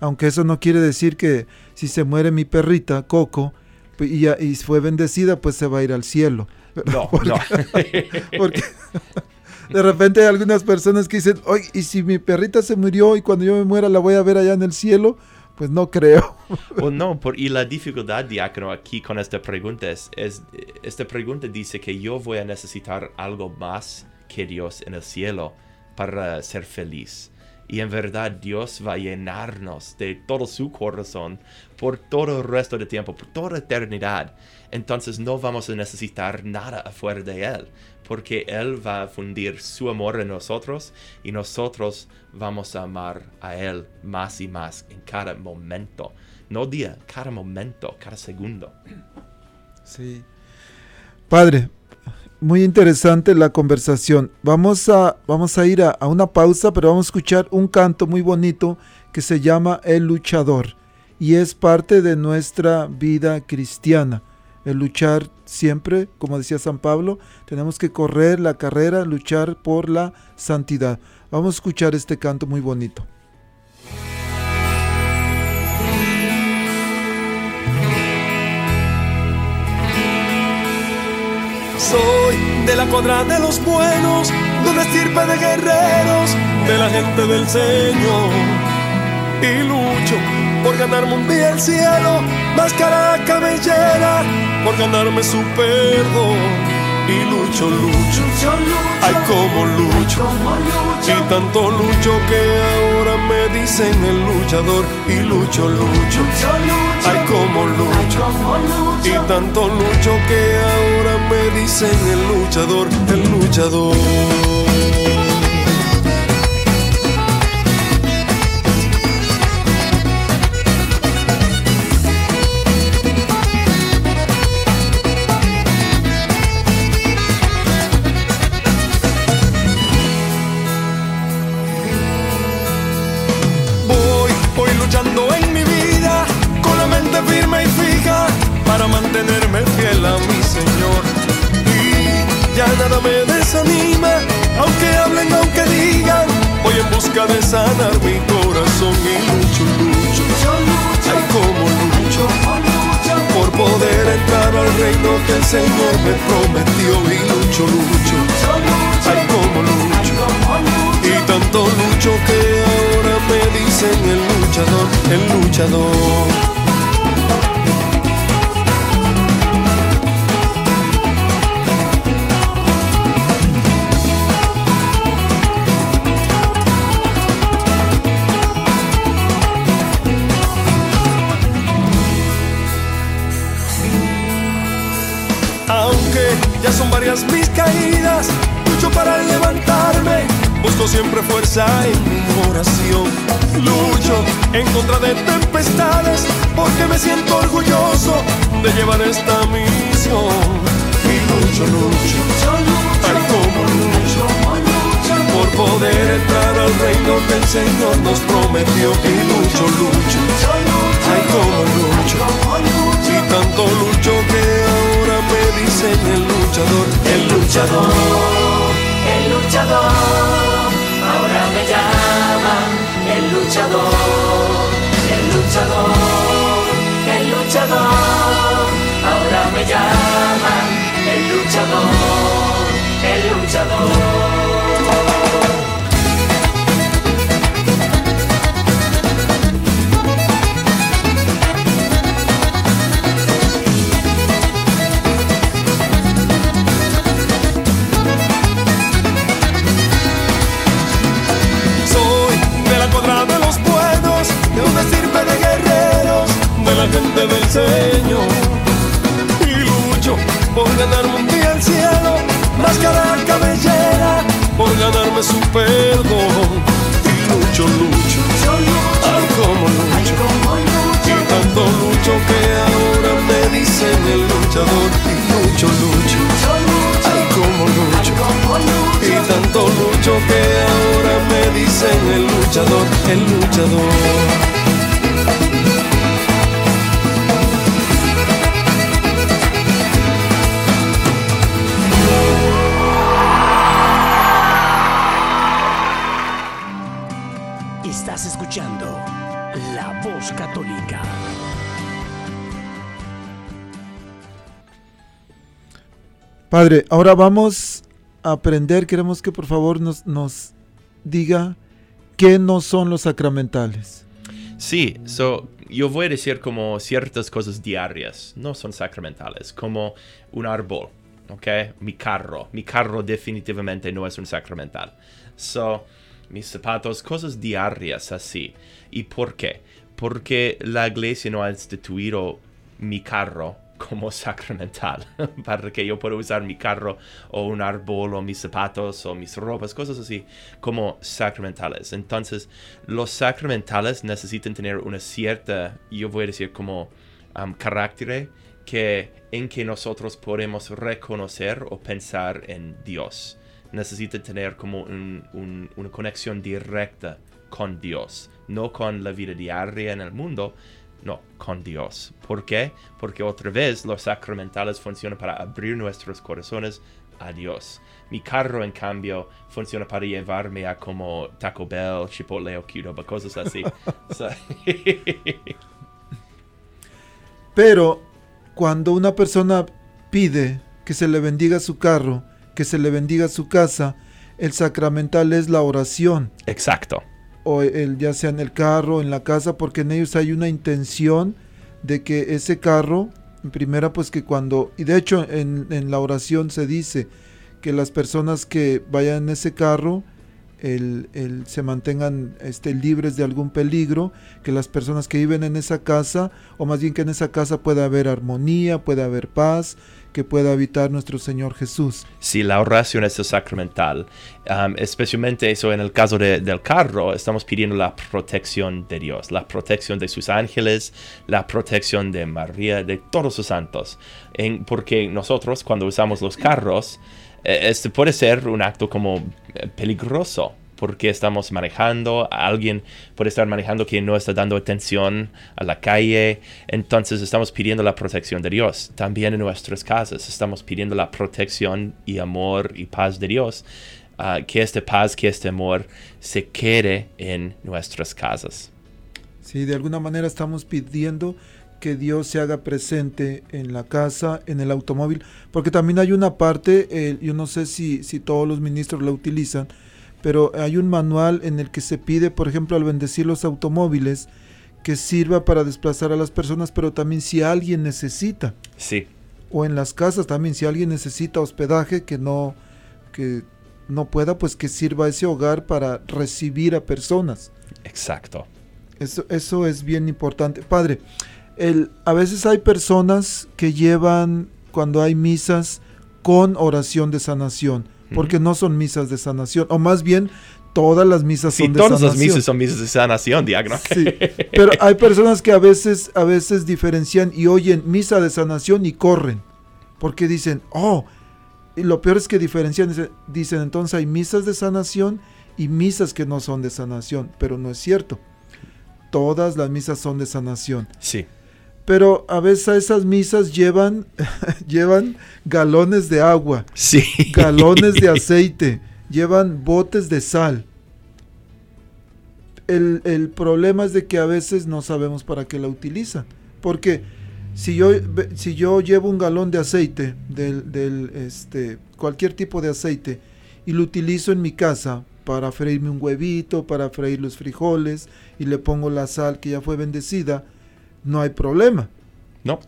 Aunque eso no quiere decir que si se muere mi perrita, Coco, pues, y, y fue bendecida, pues se va a ir al cielo. No, Porque- no. Porque de repente hay algunas personas que dicen, oye, ¿y si mi perrita se murió y cuando yo me muera la voy a ver allá en el cielo? Pues no creo. O no, por, y la dificultad, diácono, aquí con esta pregunta es, es, esta pregunta dice que yo voy a necesitar algo más que Dios en el cielo para ser feliz. Y en verdad Dios va a llenarnos de todo su corazón por todo el resto del tiempo, por toda eternidad. Entonces no vamos a necesitar nada afuera de Él, porque Él va a fundir su amor en nosotros y nosotros vamos a amar a Él más y más en cada momento. No día, cada momento, cada segundo. Sí. Padre, muy interesante la conversación. Vamos a, vamos a ir a, a una pausa, pero vamos a escuchar un canto muy bonito que se llama El luchador y es parte de nuestra vida cristiana. El luchar siempre, como decía San Pablo, tenemos que correr la carrera, luchar por la santidad. Vamos a escuchar este canto muy bonito. Soy de la cuadra de los buenos, de una estirpe de guerreros, de la gente del Señor. Y lucho por ganarme un día el cielo, máscara cabellera, por ganarme su perdón. Y lucho, lucho. Ay, como lucho. Y tanto lucho que ahora me dicen el luchador y lucho, lucho. Ay, como lucho. Y tanto lucho que ahora me dicen el luchador, el luchador. Nada me desanima, aunque hablen, aunque digan. Voy en busca de sanar mi corazón y lucho, lucho. Ay, como lucho por poder entrar al reino que el Señor me prometió y lucho, lucho. Ay, como lucho. Y tanto lucho que ahora me dicen el luchador, el luchador. Siempre fuerza en mi oración. Lucho en contra de tempestades, porque me siento orgulloso de llevar esta misión. Y lucho, lucho, ay como lucho, por poder entrar al reino que el Señor nos prometió. Y lucho, lucho, ay como lucho, y tanto lucho que ahora me dicen el luchador, el luchador. El luchador, me llaman el luchador, el luchador, luchador. Estás escuchando La Voz Católica. Padre, ahora vamos a aprender, queremos que por favor nos, nos diga qué no son los sacramentales. Sí, so, yo voy a decir como ciertas cosas diarias, no son sacramentales, como un árbol, ¿ok? Mi carro, mi carro definitivamente no es un sacramental. So, mis zapatos, cosas diarias así. ¿Y por qué? Porque la iglesia no ha instituido mi carro como sacramental, para que yo pueda usar mi carro o un árbol o mis zapatos o mis ropas, cosas así, como sacramentales. Entonces, los sacramentales necesitan tener una cierta, yo voy a decir como um, carácter que en que nosotros podemos reconocer o pensar en Dios. Necesita tener como un- un- una conexión directa con Dios, no con la vida diaria en el mundo, no, con Dios. ¿Por qué? Porque otra vez los sacramentales funcionan para abrir nuestros corazones a Dios. Mi carro, en cambio, funciona para llevarme a como Taco Bell, Chipotle o Qdoba, cosas así. Pero cuando una persona pide que se le bendiga su carro, que se le bendiga su casa, el sacramental es la oración, Exacto. O el, ya sea en el carro, en la casa, porque en ellos hay una intención de que ese carro En primera, pues que cuando, y de hecho en, la oración se dice que las personas que vayan en ese carro, el, el- se mantengan este, libres de algún peligro, que las personas que viven en esa casa, o más bien que en esa casa pueda haber armonía, pueda haber paz, que pueda habitar nuestro Señor Jesús. Si la oración es sacramental, um, especialmente eso en el caso de- del carro, estamos pidiendo la protección de Dios, la protección de sus ángeles, la protección de María, de todos sus santos. En- porque nosotros cuando usamos los carros, eh, este puede ser un acto como eh, peligroso. Porque estamos manejando, alguien puede estar manejando que no está dando atención a la calle, entonces estamos pidiendo la protección de Dios. También en nuestras casas estamos pidiendo la protección y amor y paz de Dios. ah, que este paz, que este amor se quede en nuestras casas. Sí, de alguna manera estamos pidiendo que Dios se haga presente en la casa, en el automóvil, porque también hay una parte, eh, yo no sé si, si todos los ministros la utilizan, pero hay un manual en el que se pide, por ejemplo, al bendecir los automóviles, que sirva para desplazar a las personas, pero también si alguien necesita, Sí, o en las casas también, si alguien necesita hospedaje, que no, que no pueda, pues que sirva ese hogar para recibir a personas. exacto. Eso, eso es bien importante. Padre, el, a veces hay personas que llevan, cuando hay misas, con oración de sanación, porque no son misas de sanación, o más bien todas las misas Sí, son de todas las misas son misas de sanación, diácono. Sí, pero hay personas que a veces, a veces diferencian y oyen misa de sanación y corren, porque dicen, oh, y lo peor es que diferencian, dicen, entonces hay misas de sanación y misas que no son de sanación, pero no es cierto. Todas las misas son de sanación. Sí, Pero a veces a esas misas llevan, llevan galones de agua, sí. galones de aceite, llevan botes de sal. El, el problema es de que a veces no sabemos para qué la utilizan. Porque si yo, si yo llevo un galón de aceite, del, del, este, cualquier tipo de aceite, y lo utilizo en mi casa para freírme un huevito, para freír los frijoles, y le pongo la sal que ya fue bendecida, no hay problema, No,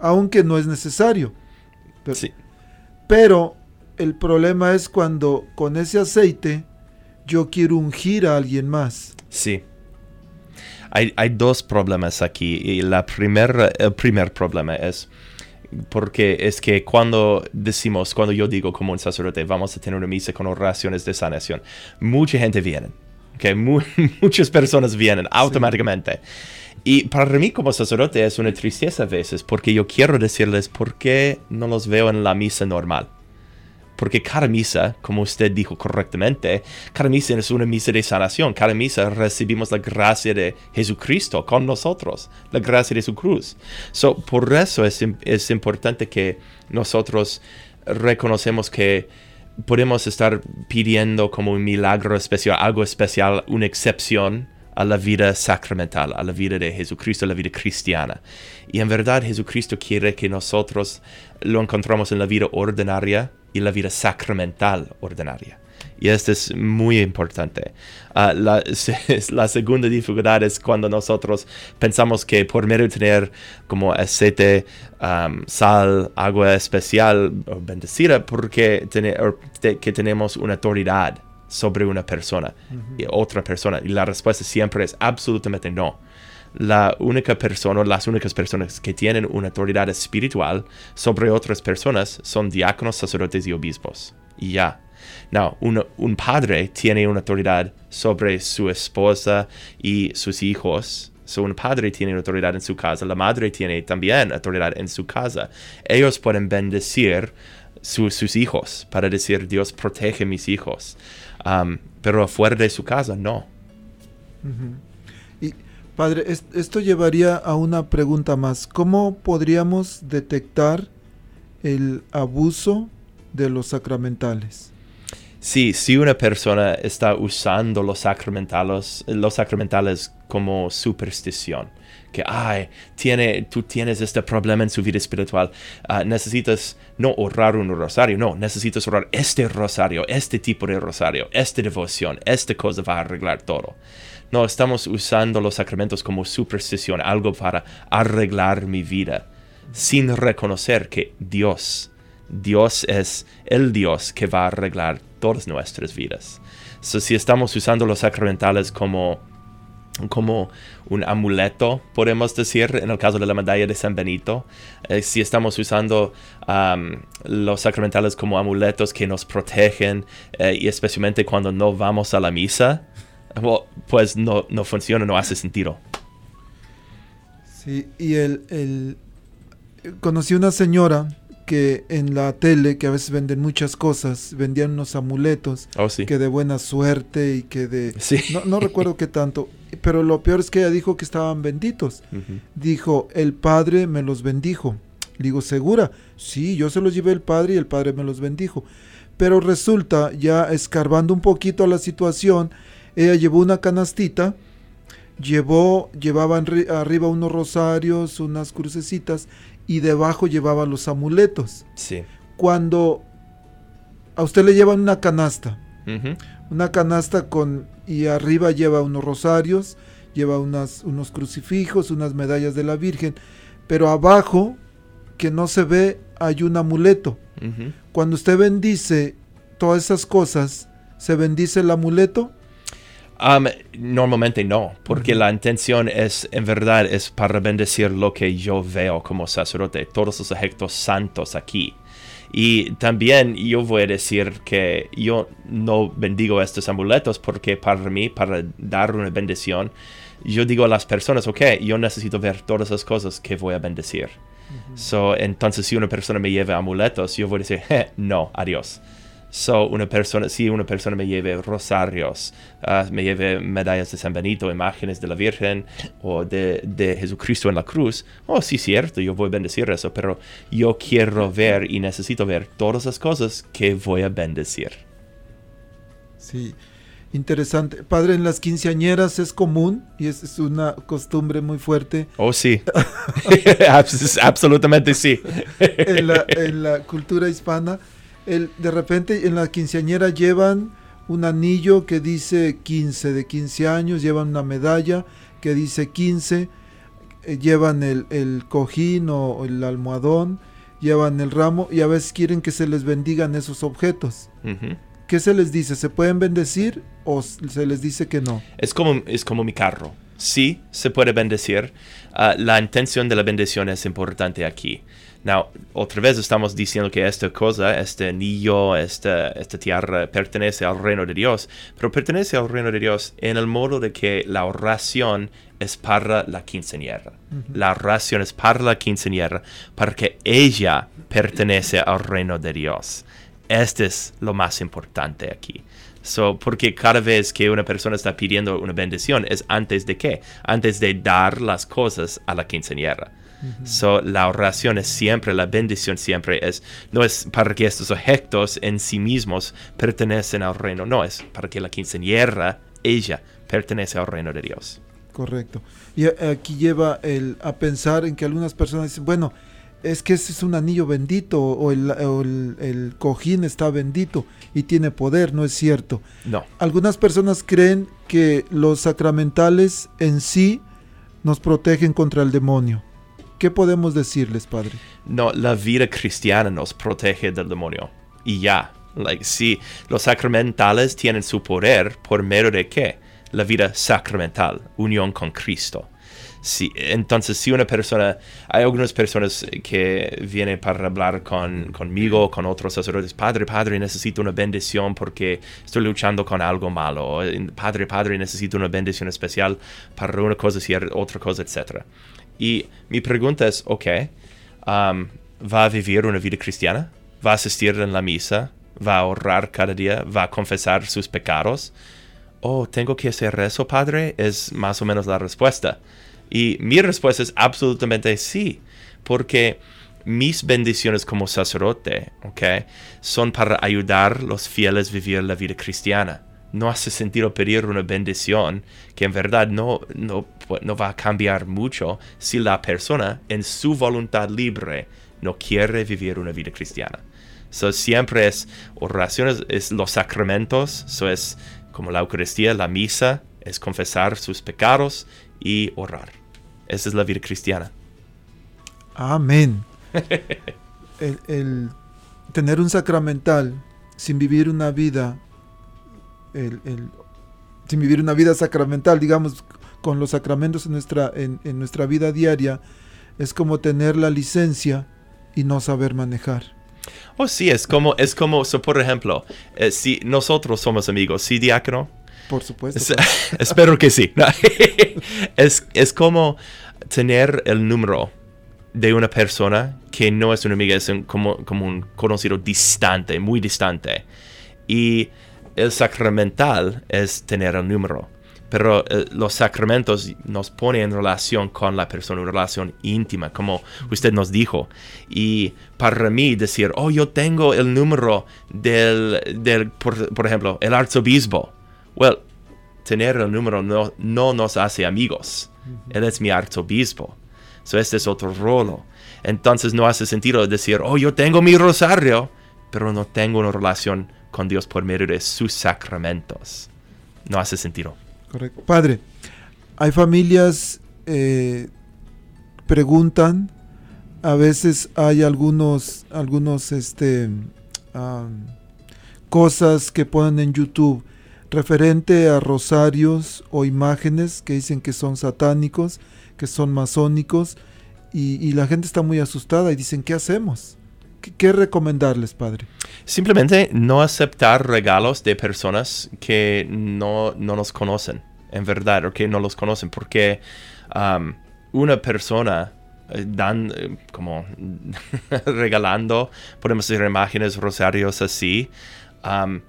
aunque no es necesario. Pero, sí. pero el problema es cuando con ese aceite yo quiero ungir a alguien más. Sí. Hay, hay dos problemas aquí. Y la primer, el primer problema es porque es que cuando decimos, cuando yo digo como un sacerdote, vamos a tener una misa con oraciones de sanación, mucha gente viene. Mu- muchas personas vienen automáticamente. Y para mí como sacerdote es una tristeza a veces porque yo quiero decirles por qué no los veo en la misa normal. Porque cada misa, como usted dijo correctamente, cada misa es una misa de sanación. Cada misa recibimos la gracia de Jesucristo con nosotros, la gracia de su cruz. So, por eso es, es importante que nosotros reconocemos que podemos estar pidiendo como un milagro especial, algo especial, una excepción a la vida sacramental, a la vida de Jesucristo, a la vida cristiana. Y en verdad Jesucristo quiere que nosotros lo encontramos en la vida ordinaria y la vida sacramental ordinaria. Y esto es muy importante. Ah, la, la segunda dificultad es cuando nosotros pensamos que por medio de tener como aceite, am, sal, agua especial o bendecida, porque tene- o te- que tenemos una autoridad sobre una persona y otra persona. Y la respuesta siempre es absolutamente no. La única persona, las únicas personas que tienen una autoridad espiritual sobre otras personas son diáconos, sacerdotes y obispos. Y ya. No, uno- un padre tiene una autoridad sobre su esposa y sus hijos. So, un padre tiene autoridad en su casa, la madre tiene también autoridad en su casa. Ellos pueden bendecir su- sus hijos para decir Dios protege mis hijos. Um, pero afuera de su casa, no. Y padre, es- esto llevaría a una pregunta más. ¿Cómo podríamos detectar el abuso de los sacramentales? Sí, si una persona está usando los sacramentales, los sacramentales como superstición, que ay, tiene, tú tienes este problema en su vida espiritual, ah, necesitas no orar un rosario, no, necesitas orar este rosario, este tipo de rosario, esta devoción, esta cosa va a arreglar todo. No, estamos usando los sacramentos como superstición, algo para arreglar mi vida. sin reconocer que Dios, Dios es el Dios que va a arreglar todas nuestras vidas. Si estamos usando los sacramentales como, como un amuleto, podemos decir, en el caso de la medalla de San Benito, eh, si estamos usando um, los sacramentales como amuletos que nos protegen, eh, y especialmente cuando no vamos a la misa, pues no, no funciona, no hace sentido. Sí, y el, el, conocí una señora que en la tele, que a veces venden muchas cosas, vendían unos amuletos, Oh, sí. que de buena suerte y que de... Sí. No, no recuerdo qué tanto, pero lo peor es que ella dijo que estaban benditos. Dijo, el Padre me los bendijo. Le digo, ¿segura? Sí, yo se los llevé al Padre y el Padre me los bendijo. Pero resulta, ya escarbando un poquito a la situación, ella llevó una canastita, llevó, llevaba enri- arriba unos rosarios, unas crucecitas, y debajo llevaba los amuletos. Sí. Cuando a usted le llevan una canasta, una canasta con y arriba lleva unos rosarios, lleva unas, unos crucifijos, unas medallas de la Virgen, pero abajo que no se ve hay un amuleto. Cuando usted bendice todas esas cosas, ¿se bendice el amuleto? Um, normalmente no, porque la intención es, en verdad, es para bendecir lo que yo veo como sacerdote, todos los objetos santos aquí. Y también yo voy a decir que yo no bendigo estos amuletos porque para mí, para dar una bendición, yo digo a las personas, ok, yo necesito ver todas las cosas que voy a bendecir. So, entonces, si una persona me lleva amuletos, yo voy a decir, "Eh, no, adiós. So, una persona, si una persona me lleve rosarios, ah, me lleve medallas de San Benito, imágenes de la Virgen o de, de Jesucristo en la cruz, oh, sí, cierto, yo voy a bendecir eso, pero yo quiero ver y necesito ver todas las cosas que voy a bendecir. Sí, interesante. Padre, en las quinceañeras es común y es, es una costumbre muy fuerte Oh, sí. Abs- Absolutamente sí. en la, en la cultura hispana. El, de repente en la quinceañera llevan un anillo que dice 15 de 15 años, llevan una medalla que dice 15, eh, llevan el, el cojín o el almohadón, llevan el ramo y a veces quieren que se les bendigan esos objetos. ¿Qué se les dice? ¿Se pueden bendecir o se les dice que no? Es como, es como mi carro. Sí, se puede bendecir. Ah, la intención de la bendición es importante aquí. Now, otra vez estamos diciendo que esta cosa, este anillo, esta, esta tierra pertenece al reino de Dios, pero pertenece al reino de Dios en el modo de que la oración es para la quinceañera. La oración es para la quinceañera, porque ella pertenece al reino de Dios. Este es lo más importante aquí. So, porque cada vez que una persona está pidiendo una bendición es antes de qué? Antes de dar las cosas a la quinceañera. So, la oración es siempre, la bendición siempre es, no es para que estos objetos en sí mismos pertenecen al reino, no, es para que la quinceañera, ella, pertenece al reino de Dios. Correcto. Y aquí lleva el, a pensar en que algunas personas dicen, bueno, es que ese es un anillo bendito o el, o el- el cojín está bendito y tiene poder, no es cierto. No. Algunas personas creen que los sacramentales en sí nos protegen contra el demonio. ¿Qué podemos decirles, Padre? No, la vida cristiana nos protege del demonio. Y ya. Like, sí, los sacramentales tienen su poder por medio de qué? La vida sacramental, unión con Cristo. Sí, entonces, si una persona, hay algunas personas que vienen para hablar con, conmigo, con otros sacerdotes, Padre, Padre, necesito una bendición porque estoy luchando con algo malo. Padre, Padre, necesito una bendición especial para una cosa, otra cosa, etc. Y mi pregunta es, ok, um, ¿va a vivir una vida cristiana? ¿Va a asistir en la misa? ¿Va a orar cada día? ¿Va a confesar sus pecados? Oh, ¿tengo que hacer eso, Padre? Es más o menos la respuesta. Y mi respuesta es absolutamente sí, porque mis bendiciones como sacerdote, ¿ok? Son para ayudar a los fieles a vivir la vida cristiana. No hace sentido pedir una bendición que en verdad no, no, no va a cambiar mucho si la persona en su voluntad libre no quiere vivir una vida cristiana. So, siempre es oraciones, es los sacramentos, so es como la Eucaristía, la misa, es confesar sus pecados y orar. Esa es la vida cristiana. Amén. el, el tener un sacramental sin vivir una vida, el- el- sin vivir una vida sacramental, digamos, con los sacramentos en nuestra, en, en nuestra vida diaria, es como tener la licencia y no saber manejar. Oh, sí, es como, es como, so, por ejemplo, eh, si nosotros somos amigos, ¿sí, diácono? Por supuesto. Es- espero que sí. Es, es como tener el número de una persona que no es una amiga, es un- como, como un conocido distante, muy distante. Y el sacramental es tener el número. Pero eh, los sacramentos nos ponen en relación con la persona, una relación íntima, como usted nos dijo. Y para mí decir, oh, yo tengo el número del, del por, por ejemplo, el arzobispo. Well, tener el número no, no nos hace amigos. Él es mi arzobispo. So, este es otro rolo. Entonces no hace sentido decir, oh, yo tengo mi rosario, pero no tengo una relación con Dios por medio de sus sacramentos. No hace sentido. Correcto. Padre, hay familias, eh, preguntan, a veces hay algunos, algunos, este, am, cosas que ponen en YouTube referente a rosarios o imágenes que dicen que son satánicos, que son masónicos, y la gente está muy asustada y dicen, ¿qué hacemos? ¿Qué, recomendarles, Padre? Simplemente no aceptar regalos de personas que no, no nos conocen, en verdad, o que no los conocen, porque um, una persona eh, dan eh, como regalando, podemos hacer imágenes, rosarios así. um,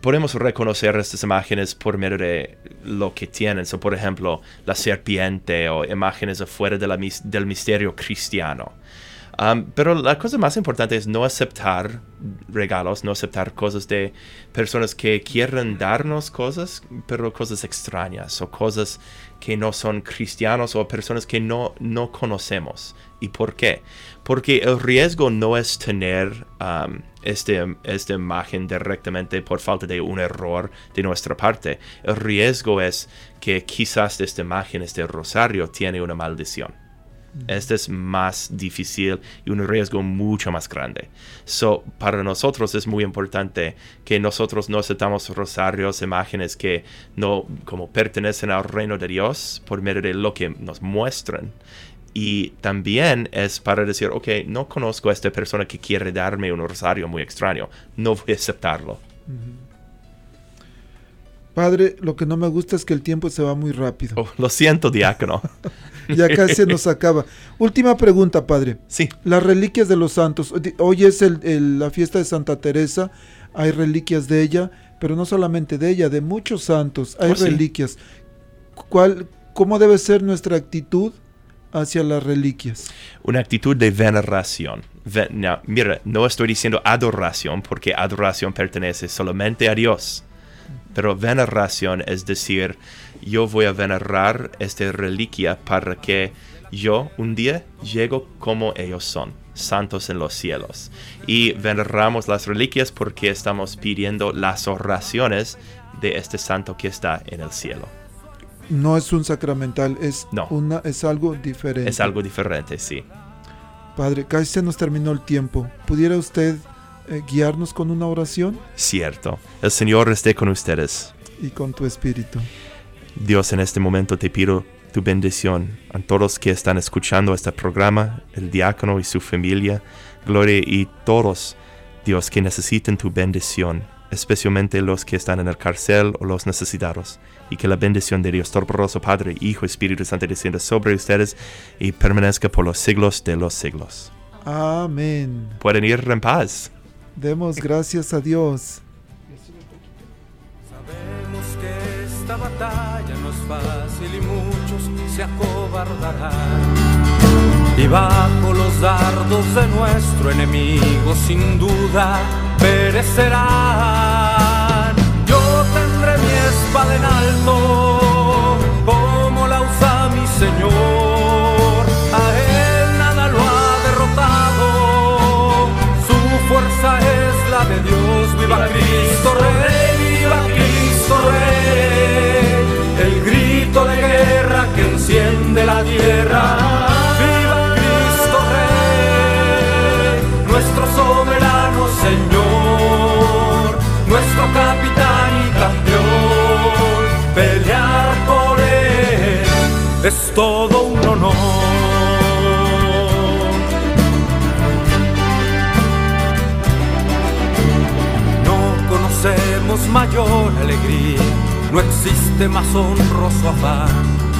podemos reconocer estas imágenes por medio de lo que tienen. So, por ejemplo, la serpiente o imágenes afuera de la del misterio cristiano. Um, pero la cosa más importante es no aceptar regalos, no aceptar cosas de personas que quieren darnos cosas, pero cosas extrañas o cosas que no son cristianos o personas que no, no conocemos. ¿Y por qué? Porque el riesgo no es tener um, este, esta imagen directamente por falta de un error de nuestra parte. El riesgo es que quizás esta imagen, este rosario, tiene una maldición. Este es más difícil y un riesgo mucho más grande. So, para nosotros es muy importante que nosotros no aceptamos rosarios, imágenes que no como pertenecen al reino de Dios por medio de lo que nos muestran. Y también es para decir, ok, no conozco a esta persona que quiere darme un rosario muy extraño, no voy a aceptarlo. Padre, lo que no me gusta es que el tiempo se va muy rápido. Oh, lo siento, diácono. Ya casi se nos acaba. Última pregunta, Padre. Sí. Las reliquias de los santos. Hoy es el- el- la fiesta de Santa Teresa. Hay reliquias de ella, pero no solamente de ella, de muchos santos. Hay Oh, sí. reliquias. ¿Cuál, ¿Cómo debe ser nuestra actitud hacia las reliquias? una actitud de veneración. No, mira, no estoy diciendo adoración porque adoración pertenece solamente a Dios. Pero veneración es decir, yo voy a venerar esta reliquia para que yo un día llego como ellos son, santos en los cielos. Y veneramos las reliquias porque estamos pidiendo las oraciones de este santo que está en el cielo. No es un sacramental, es, No. una, es algo diferente. Es algo diferente, sí. Padre, casi se nos terminó el tiempo. ¿Pudiera usted eh, guiarnos con una oración Cierto. El Señor esté con ustedes. y con tu espíritu? Dios, en este momento te pido tu bendición a todos que están escuchando este programa, el diácono y su familia, Gloria y todos, Dios, que necesiten tu bendición, especialmente los que están en el cárcel o los necesitados, y que la bendición de Dios Todopoderoso, Padre, Hijo, Espíritu Santo descienda sobre ustedes y permanezca por los siglos de los siglos. Amén. Pueden ir en paz. Demos gracias a Dios. Sabemos que esta batalla Y bajo los dardos de nuestro enemigo sin duda perecerán. Yo tendré mi espada en alto, tierra. Viva Cristo Rey, nuestro soberano Señor, nuestro capitán y campeón. Pelear por él es todo un honor. No conocemos mayor alegría, no existe más honroso afán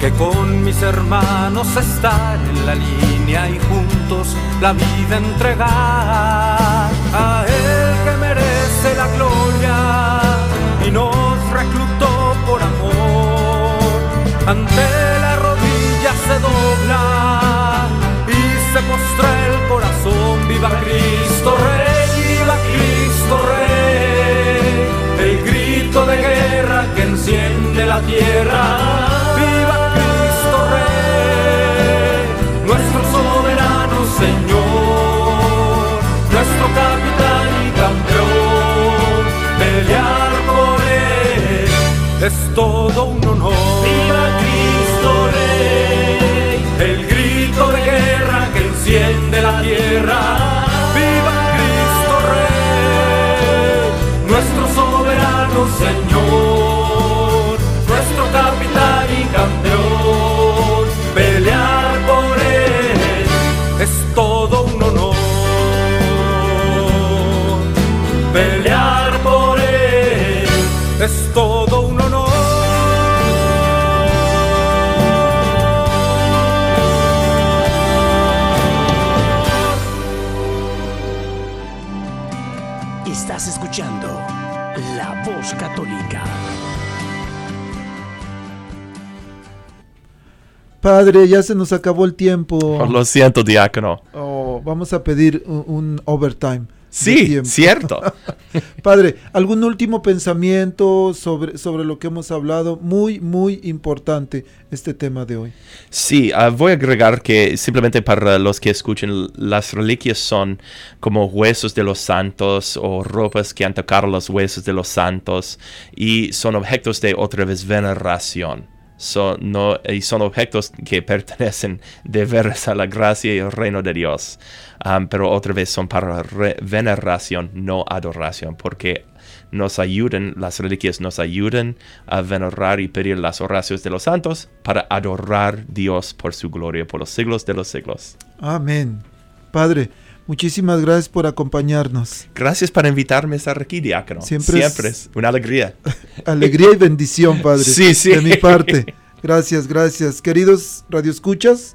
que con mis hermanos estar en la línea y juntos la vida entregar a Él que merece la gloria y nos reclutó por amor. Ante la todo Padre, ya se nos acabó el tiempo. Oh, lo siento, diácono. Oh, vamos a pedir un, un overtime. Sí, cierto. Padre, ¿algún último pensamiento sobre, sobre lo que hemos hablado? Muy, muy importante este tema de hoy. Sí, ah, voy a agregar que simplemente para los que escuchen, las reliquias son como huesos de los santos o ropas que han tocado los huesos de los santos y son objetos de otra vez veneración. Son, no, y son objetos que pertenecen de veras a la gracia y el reino de Dios. Am, pero otra vez son para veneración, no adoración, porque nos ayudan, las reliquias nos ayudan a venerar y pedir las oraciones de los santos para adorar Dios por su gloria por los siglos de los siglos. Amén. Padre, muchísimas gracias por acompañarnos. Gracias por invitarme a estar aquí, diácono. Siempre Siempre, es- es una alegría. Alegría y bendición, Padre. Sí, sí. De mi parte. Gracias, gracias. Queridos radioescuchas,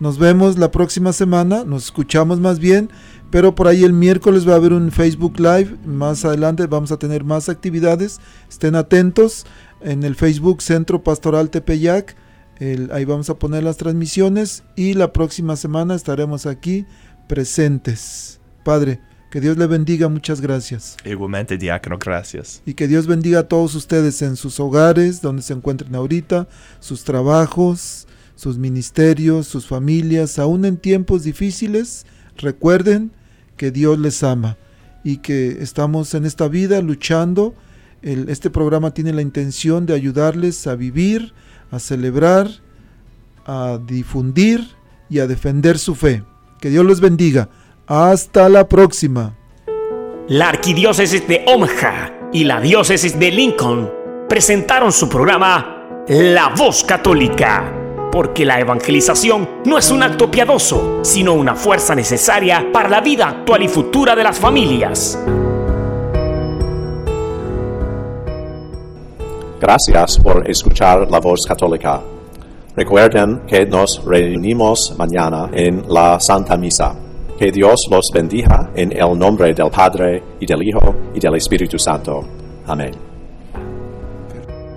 nos vemos la próxima semana, nos escuchamos más bien, pero por ahí el miércoles va a haber un Facebook Live, más adelante vamos a tener más actividades, estén atentos en el Facebook Centro Pastoral Tepeyac, el- ahí vamos a poner las transmisiones y la próxima semana estaremos aquí presentes. Padre, que Dios le bendiga, muchas gracias. Igualmente, diácono, gracias. Y que Dios bendiga a todos ustedes en sus hogares, donde se encuentren ahorita, sus trabajos, sus ministerios, sus familias, aún en tiempos difíciles. Recuerden que Dios les ama y que estamos en esta vida luchando. El- este programa tiene la intención de ayudarles a vivir, a celebrar, a difundir y a defender su fe. Que Dios los bendiga. Hasta la próxima. La arquidiócesis de Omaha y la diócesis de Lincoln presentaron su programa La Voz Católica, porque la evangelización no es un acto piadoso, sino una fuerza necesaria para la vida actual y futura de las familias. Gracias por escuchar la voz católica. Recuerden que nos reunimos mañana en la Santa Misa. Que Dios los bendiga en el nombre del Padre y del Hijo y del Espíritu Santo. Amén.